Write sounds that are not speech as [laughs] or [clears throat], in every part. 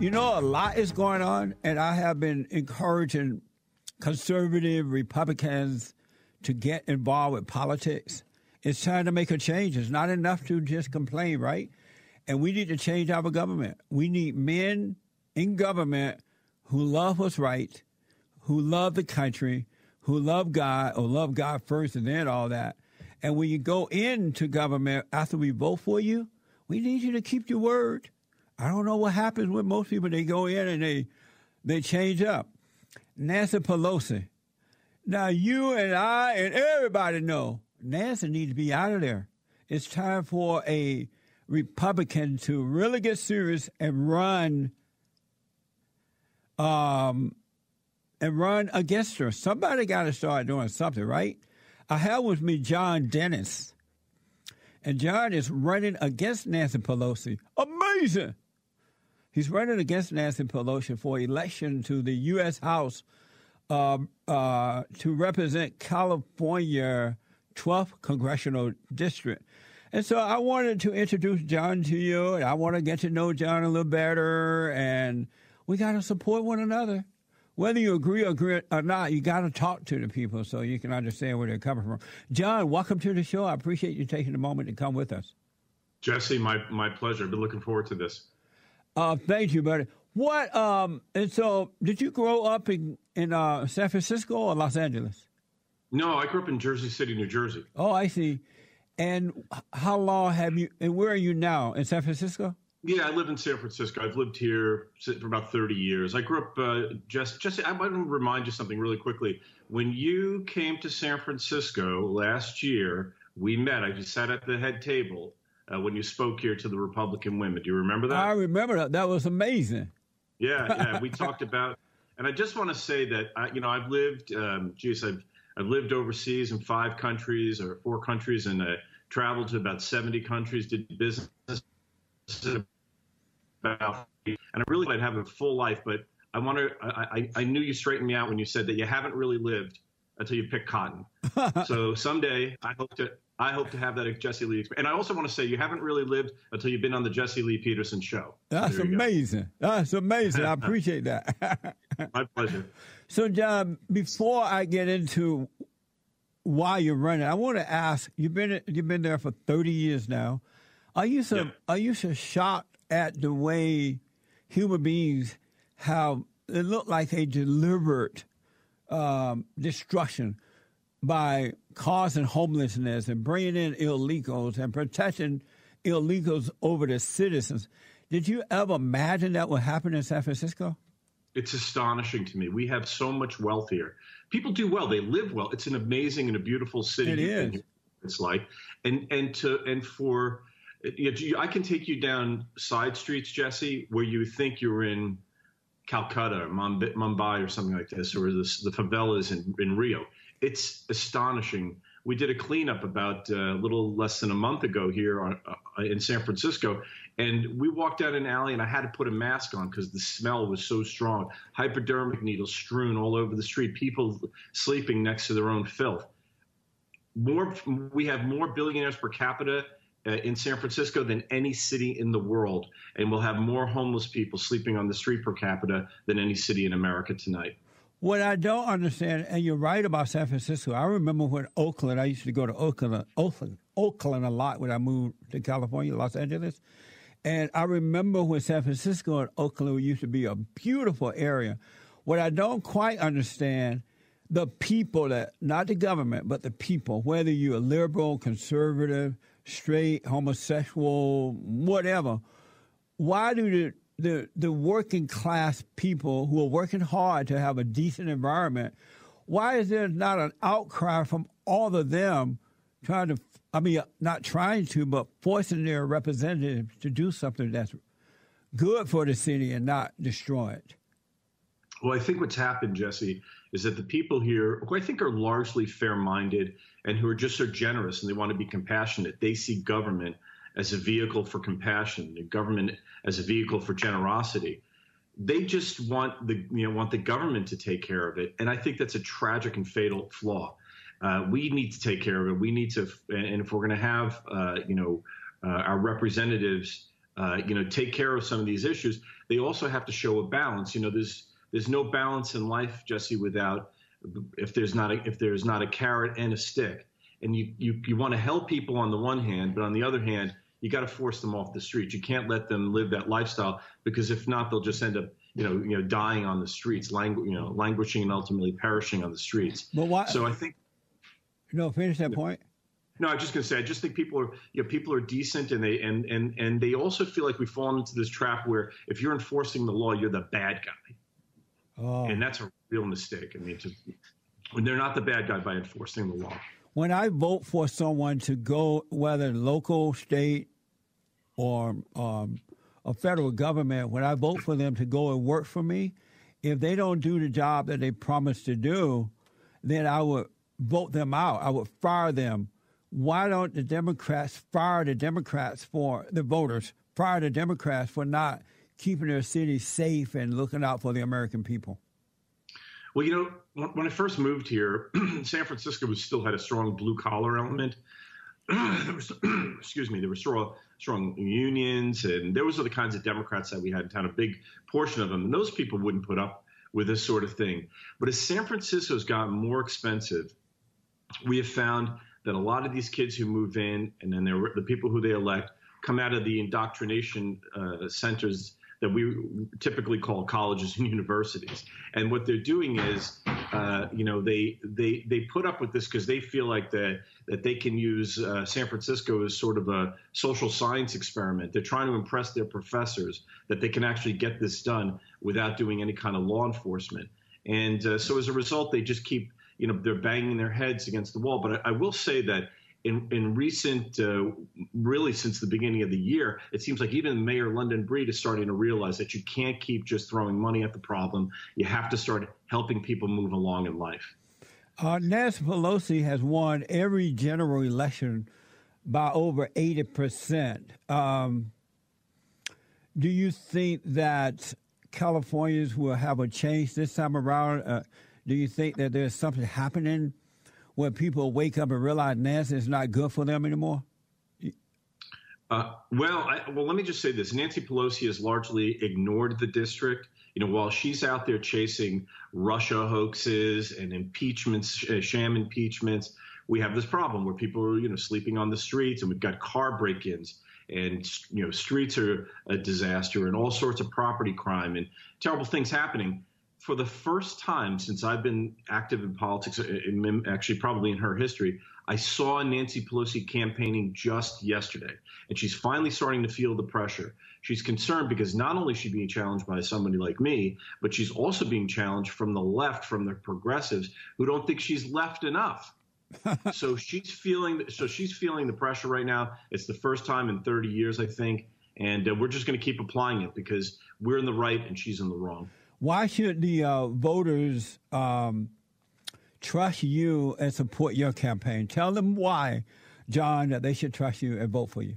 You know, a lot is going on, and I have been encouraging conservative Republicans to get involved with politics. It's time to make a change. It's not enough to just complain, right? And we need to change our government. We need men in government who love what's right, who love the country, who love God or love God first and then all that. And when you go into government after we vote for you, we need you to keep your word. I don't know what happens with most people. They go in and they they change up. Nancy Pelosi. Now you and I and everybody know Nancy needs to be out of there. It's time for a Republican to really get serious and run um and run against her. Somebody got to start doing something, right? I have with me John Dennis. And John is running against Nancy Pelosi. Amazing. He's running against Nancy Pelosi for election to the U.S. House uh, uh, to represent California 12th Congressional District. And so I wanted to introduce John to you, and I want to get to know John a little better, and we got to support one another. Whether you agree or, agree or not, you got to talk to the people so you can understand where they're coming from. John, welcome to the show. I appreciate you taking the moment to come with us. Jesse, my, my pleasure. I've been looking forward to this. Uh, thank you, buddy. What um and so did you grow up in in uh, San Francisco or Los Angeles? No, I grew up in Jersey City, New Jersey. Oh, I see. And how long have you? And where are you now? In San Francisco? Yeah, I live in San Francisco. I've lived here for about 30 years. I grew up uh, just just. I want to remind you something really quickly. When you came to San Francisco last year, we met. I just sat at the head table uh, when you spoke here to the Republican women. Do you remember that? I remember that. That was amazing. Yeah, [laughs] yeah. We talked about, and I just want to say that I, you know I've lived, um, geez, I've I've lived overseas in five countries or four countries, and I traveled to about 70 countries, did business about, and I really I'd have a full life, but I want to. I, I knew you straightened me out when you said that you haven't really lived until you pick cotton. [laughs] so someday I hope to I hope to have that Jesse Lee experience. And I also want to say you haven't really lived until you've been on the Jesse Lee Peterson show. That's amazing. Go. That's amazing. I [laughs] appreciate that. [laughs] My pleasure. So, John, before I get into why you're running, I want to ask you've been you've been there for 30 years now. Are you so yeah. are you so shocked at the way human beings have it looked like a deliberate um, destruction by causing homelessness and bringing in illegals and protecting illegals over the citizens. Did you ever imagine that would happen in San Francisco? It's astonishing to me. We have so much wealth here. People do well. They live well. It's an amazing and a beautiful city. It is. It's like, and and to and for, I can take you down side streets, Jesse, where you think you're in Calcutta or Mumbai or something like this, or the, the favelas in, in Rio it's astonishing. We did a cleanup about uh, a little less than a month ago here on, uh, in San Francisco, and we walked down an alley, and I had to put a mask on because the smell was so strong. Hypodermic needles strewn all over the street, people sleeping next to their own filth. More, we have more billionaires per capita uh, in San Francisco than any city in the world, and we'll have more homeless people sleeping on the street per capita than any city in America tonight. What I don't understand, and you're right about San Francisco. I remember when Oakland, I used to go to Oakland, Oakland, Oakland a lot when I moved to California, Los Angeles. And I remember when San Francisco and Oakland used to be a beautiful area. What I don't quite understand, the people that, not the government, but the people, whether you're a liberal, conservative, straight, homosexual, whatever, why do the the the working class people who are working hard to have a decent environment, why is there not an outcry from all of them trying to? I mean, not trying to, but forcing their representatives to do something that's good for the city and not destroy it. Well, I think what's happened, Jesse, is that the people here, who I think are largely fair minded and who are just so generous and they want to be compassionate, they see government as a vehicle for compassion, the government as a vehicle for generosity. They just want the you know want the government to take care of it, and I think that's a tragic and fatal flaw. Uh, we need to take care of it. We need to, and if we're going to have uh, you know uh, our representatives uh, you know, take care of some of these issues, they also have to show a balance. You know, there's there's no balance in life, Jesse, without if there's not a, if there's not a carrot and a stick. And you you you want to help people on the one hand, but on the other hand, you got to force them off the street. You can't let them live that lifestyle because if not, they'll just end up you know you know dying on the streets, langu- you know languishing and ultimately perishing on the streets. But why? So I think. No, finish that point. No, I was just going to say, I just think people are, you know, people are decent, and they and and and they also feel like we've fallen into this trap where if you're enforcing the law, you're the bad guy, Oh. and that's a real mistake. I mean, to, they're not the bad guy by enforcing the law. When I vote for someone to go, whether local, state, or um, a federal government, when I vote for them to go and work for me, if they don't do the job that they promised to do, then I would vote them out. I would fire them. Why don't the Democrats fire the Democrats for the voters, fire the Democrats for not keeping their cities safe and looking out for the American people? Well, you know, when, I first moved here, [clears throat] San Francisco was still had a strong blue collar element. [clears throat] there was, [clears throat] excuse me, there were strong, strong unions, and those are the kinds of Democrats that we had in town. A big portion of them, and those people wouldn't put up with this sort of thing. But as San Francisco's gotten more expensive, we have found that a lot of these kids who move in, and then the people who they elect, come out of the indoctrination uh, centers that we typically call colleges and [laughs] universities. And what they're doing is, uh, you know, they they they put up with this because they feel like that that they can use uh, San Francisco as sort of a social science experiment. They're trying to impress their professors that they can actually get this done without doing any kind of law enforcement. And uh, so as a result, they just keep, you know, they're banging their heads against the wall. But I, I will say that in, in recent, uh, really since the beginning of the year, it seems like even Mayor London Breed is starting to realize that you can't keep just throwing money at the problem. You have to start helping people move along in life. Uh, Nancy Pelosi has won every general election by over 80%. Um, do you think that Californians will have a change this time around? Uh, do you think that there's something happening where people wake up and realize Nancy is not good for them anymore? Uh, well, I, well, let me just say this: Nancy Pelosi has largely ignored the district. You know, while she's out there chasing Russia hoaxes and impeachments, uh, sham impeachments, we have this problem where people are, you know, sleeping on the streets, and we've got car break-ins, and you know, streets are a disaster, and all sorts of property crime and terrible things happening. For the first time since I've been active in politics, in, actually probably in her history, I saw Nancy Pelosi campaigning just yesterday, and she's finally starting to feel the pressure. She's concerned because not only is she being challenged by somebody like me, but she's also being challenged from the left, from the progressives who don't think she's left enough. [laughs] so she's feeling so she's feeling the pressure right now. It's the first time in 30 years, I think, and uh, we're just going to keep applying it because we're in the right and she's in the wrong. Why should the uh, voters um, trust you and support your campaign? Tell them why, John, that they should trust you and vote for you.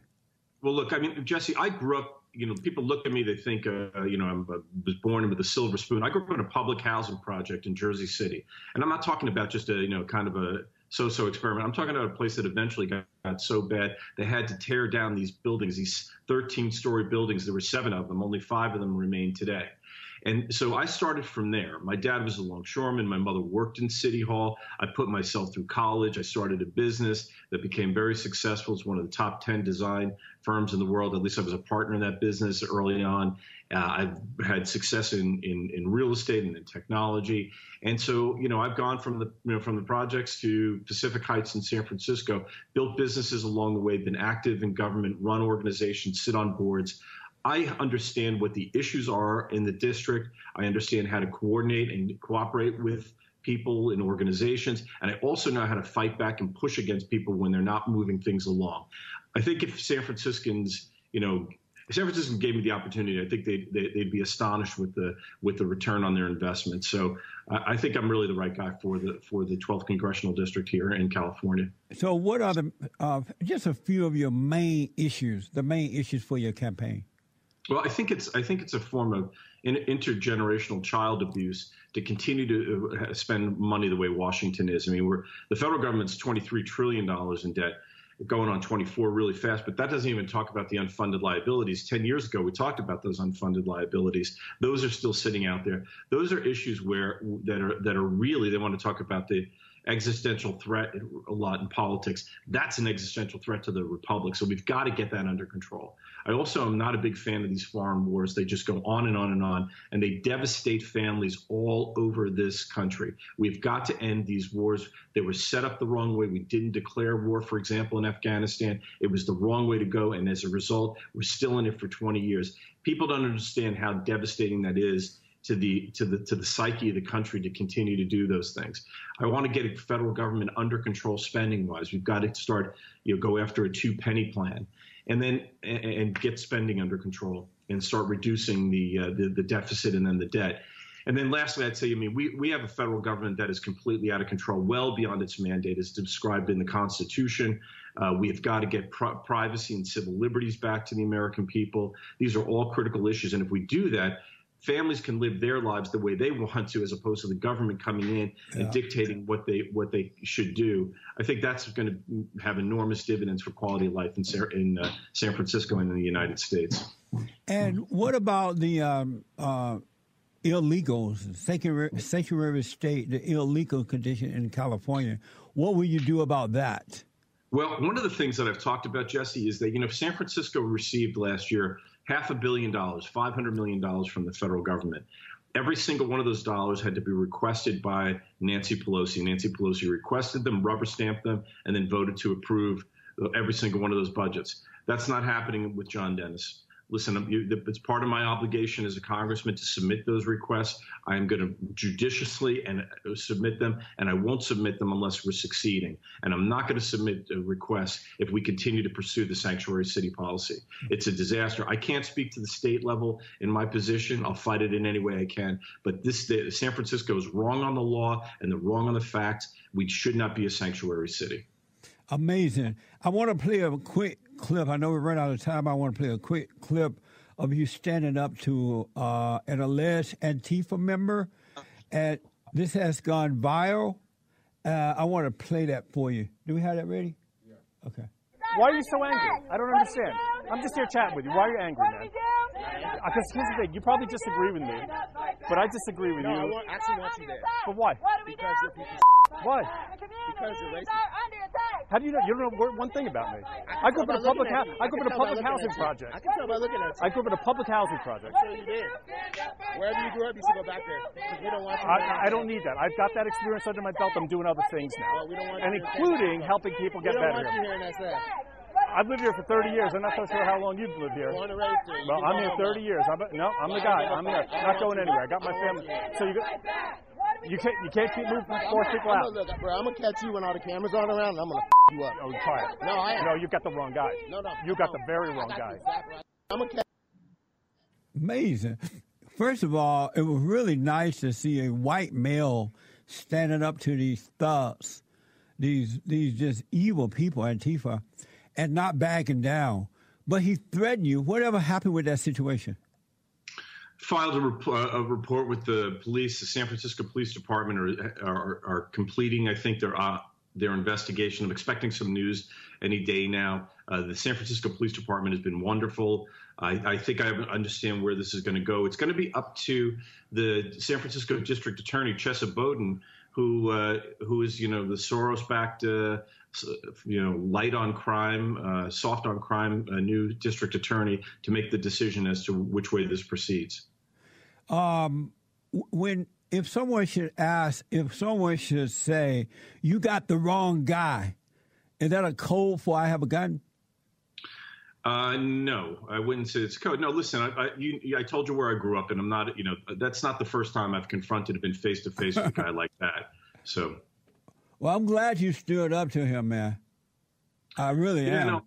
Well, look, I mean, Jesse, I grew up. You know, people look at me, they think, uh, you know, I was born with a silver spoon. I grew up in a public housing project in Jersey City, and I'm not talking about just a, you know, kind of a so-so experiment. I'm talking about a place that eventually got, got so bad they had to tear down these buildings, these 13-story buildings. There were seven of them. Only five of them remain today. And so I started from there. My dad was a longshoreman. My mother worked in City Hall. I put myself through college. I started a business that became very successful. It's one of the top 10 design firms in the world. At least I was a partner in that business early on. Uh, I've had success in, in, in real estate and in technology. And so, you know, I've gone from the, you know, from the projects to Pacific Heights in San Francisco, built businesses along the way, been active in government, run organizations, sit on boards. I understand what the issues are in the district. I understand how to coordinate and cooperate with people and organizations. And I also know how to fight back and push against people when they're not moving things along. I think if San Franciscans, you know, San Francisco gave me the opportunity, I think they'd, they'd be astonished with the with the return on their investment. So I think I'm really the right guy for the for the 12th congressional district here in California. So, what are the uh, just a few of your main issues? The main issues for your campaign? Well, I think it's I think it's a form of intergenerational child abuse to continue to uh, spend money the way Washington is. I mean, we're the federal government's 23 trillion dollars in debt. going on 24 really fast, but that doesn't even talk about the unfunded liabilities. 10 years ago, we talked about those unfunded liabilities. Those are still sitting out there. Those are issues where that are that are really they want to talk about the existential threat a lot in politics. That's an existential threat to the republic. So we've got to get that under control. I also am not a big fan of these foreign wars. They just go on and on and on, and they devastate families all over this country. We've got to end these wars. They were set up the wrong way. We didn't declare war, for example, in Afghanistan. It was the wrong way to go, and as a result, we're still in it for 20 years. People don't understand how devastating that is to the to the to the psyche of the country to continue to do those things. I want to get a federal government under control spending wise. We've got to start you know go after a two penny plan, and then and, get spending under control and start reducing the, uh, the the deficit and then the debt. And then lastly, I'd say, I mean, we, we have a federal government that is completely out of control, well beyond its mandate as described in the Constitution. Uh, we have got to get pr- privacy and civil liberties back to the American people. These are all critical issues. And if we do that, families can live their lives the way they want to, as opposed to the government coming in yeah. and dictating what they what they should do. I think that's going to have enormous dividends for quality of life in, in uh, San Francisco and in the United States. And what about the um, uh, illegals, sanctuary, sanctuary state, the illegal condition in California? What will you do about that? Well, one of the things that I've talked about, Jesse, is that you know San Francisco received last year half a billion dollars, $500 million from the federal government. Every single one of those dollars had to be requested by Nancy Pelosi. Nancy Pelosi requested them, rubber stamped them, and then voted to approve every single one of those budgets. That's not happening with John Dennis listen, it's part of my obligation as a congressman to submit those requests. I am going to judiciously and uh, submit them, and I won't submit them unless we're succeeding. And I'm not going to submit requests if we continue to pursue the sanctuary city policy. It's a disaster. I can't speak to the state level in my position. I'll fight it in any way I can. But this San Francisco is wrong on the law and the wrong on the facts. We should not be a sanctuary city. Amazing. I want to play a quick clip. I know we ran out of time. I want to play a quick clip of you standing up to uh, an alleged Antifa member. And this has gone viral. Uh, I want to play that for you. Do we have that ready? Yeah. Okay. Why are you so angry? I don't understand. I'm just here chatting with you. Why are you angry, man? Because here's the thing. You probably disagree with me, but I disagree with you. no, you. I actually want you there. But why? Because you're people. Why? Because you're racist. How do you know? You don't know one thing about me. I, I grew up in a public house. I grew up in a public housing project. I can tell by looking at you. I grew up in a public housing project. So you did. Wherever you grew up, you should go back there. Because we don't want you. I, I don't need that. I've got that experience under my belt. I'm doing other things now, well, we don't want and including helping people get we don't better. Want you hearing. I've lived here for 30 years. I'm not so sure how long you've lived here. Born and raised here. Well, I'm here 30 years. I'm, no, I'm the guy. I'm here. Not going anywhere. I got my family. So you, you can't you can't keep moving four people out. Look, bro, I'm gonna catch you when all the cameras aren't around, and I'm gonna you up. Oh, try it. No, I am. No, you've got the wrong guy. No, no. You've got no, the very wrong guy. Exactly right. I'm gonna catch. Amazing. First of all, it was really nice to see a white male standing up to these thugs, these these just evil people, Antifa, and not backing down. But he threatened you. Whatever happened with that situation? Filed a, rep- a report with the police. The San Francisco Police Department are are, are completing, I think, their uh, their investigation. I'm expecting some news any day now. Uh, the San Francisco Police Department has been wonderful. I, I think I understand where this is going to go. It's going to be up to the San Francisco District Attorney Chesa Boudin, who uh, who is you know the Soros-backed uh, you know, light on crime, uh, soft on crime, a new district attorney to make the decision as to which way this proceeds. Um, when if someone should ask, if someone should say, "You got the wrong guy," is that a code for "I have a gun"? Uh, no, I wouldn't say it's code. No, listen, I, I, you, I told you where I grew up, and I'm not, you know, that's not the first time I've confronted, been face to face with a guy like that. So well, I'm glad you stood up to him, man. I really am. know,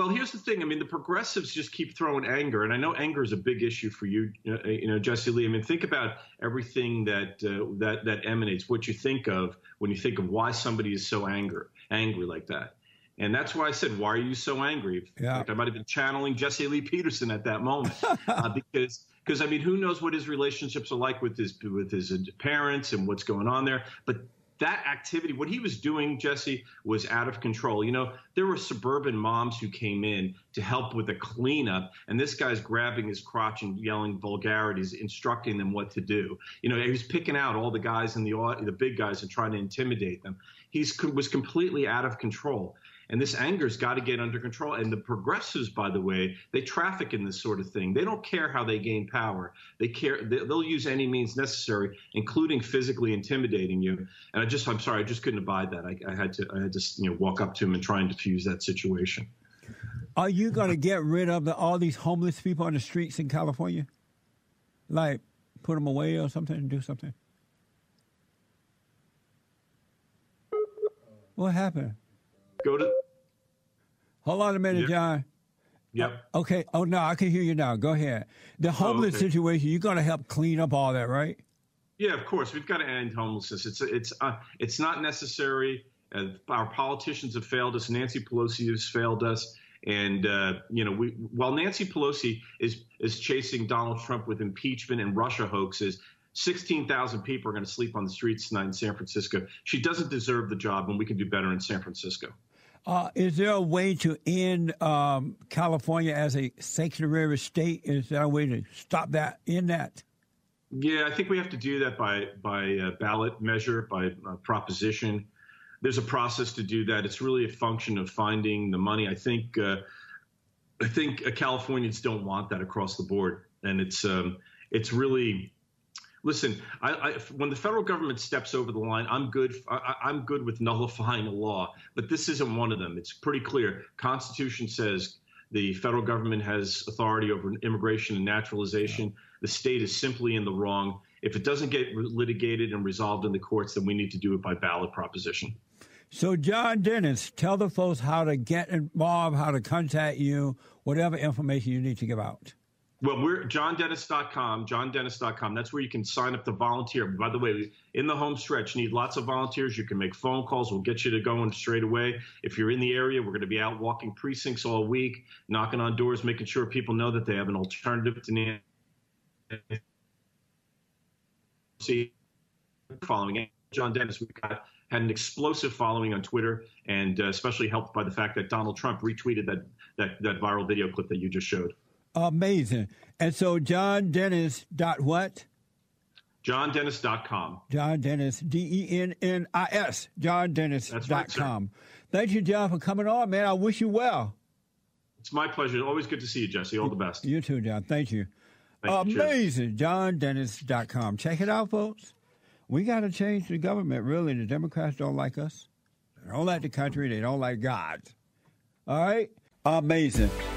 well, here's the thing. I mean, the progressives just keep throwing anger, and I know anger is a big issue for you, uh, you know, Jesse Lee. I mean, think about everything that uh, that that emanates, what you think of when you think of why somebody is so angry, angry like that. And that's why I said, "Why are you so angry?" Yeah. I might have been channeling Jesse Lee Peterson at that moment, [laughs] uh, because because I mean, who knows what his relationships are like with his with his parents and what's going on there. But that activity, what he was doing, Jesse, was out of control. You know, there were suburban moms who came in to help with the cleanup, and this guy's grabbing his crotch and yelling vulgarities, instructing them what to do. You know, he was picking out all the guys in the the big guys and trying to intimidate them. He was completely out of control. And this anger's got to get under control. And the progressives, by the way, they traffic in this sort of thing. They don't care how they gain power. They care. They'll use any means necessary, including physically intimidating you. And I just, I'm sorry, I just couldn't abide that. I, I had to, I had to, you know, walk up to him and try and diffuse that situation. Are you going to get rid of the, all these homeless people on the streets in California? Like, put them away or something, do something? What happened? Go to. Hold on a minute, Yep. John. Yep. Okay. Oh no, I can hear you now. Go ahead. The homeless okay. situation. You're going to help clean up all that, right? Yeah, of course. We've got to end homelessness. It's it's uh, it's not necessary. Uh, our politicians have failed us. Nancy Pelosi has failed us. And uh, you know, we, while Nancy Pelosi is is chasing Donald Trump with impeachment and Russia hoaxes, 16,000 people are going to sleep on the streets tonight in San Francisco. She doesn't deserve the job, and we can do better in San Francisco. Uh, is there a way to end um, California as a sanctuary state? Is there a way to stop that? In that? Yeah, I think we have to do that by by uh, ballot measure, by uh, proposition. There's a process to do that. It's really a function of finding the money. I think uh, I think uh, Californians don't want that across the board, and it's um, it's really listen. I, I, when the federal government steps over the line, I'm good. I, I'm good with nullifying a law, but this isn't one of them. It's pretty clear. Constitution says the federal government has authority over immigration and naturalization. The state is simply in the wrong. If it doesn't get litigated and resolved in the courts, then we need to do it by ballot proposition. So, John Dennis, tell the folks how to get involved, how to contact you, whatever information you need to give out. Well, we're johndennis.com, johndennis.com. That's where you can sign up to volunteer. By the way, in the home stretch, need lots of volunteers. You can make phone calls. We'll get you to going straight away. If you're in the area, we're going to be out walking precincts all week, knocking on doors, making sure people know that they have an alternative to. See, following John Dennis, we've got had an explosive following on Twitter, and uh, especially helped by the fact that Donald Trump retweeted that, that, that viral video clip that you just showed. Amazing. And so John Dennis dot what? JohnDennis.com. John Dennis, D E N N I S, John Dennis dot right, com. Thank you, John, for coming on, man. I wish you well. It's my pleasure. Always good to see you, Jesse. All the best. You too, John. Thank you. Thank you. Amazing. JohnDennis.com. Check it out, folks. We got to change the government, really. The Democrats don't like us. They don't like the country. They don't like God. All right? Amazing.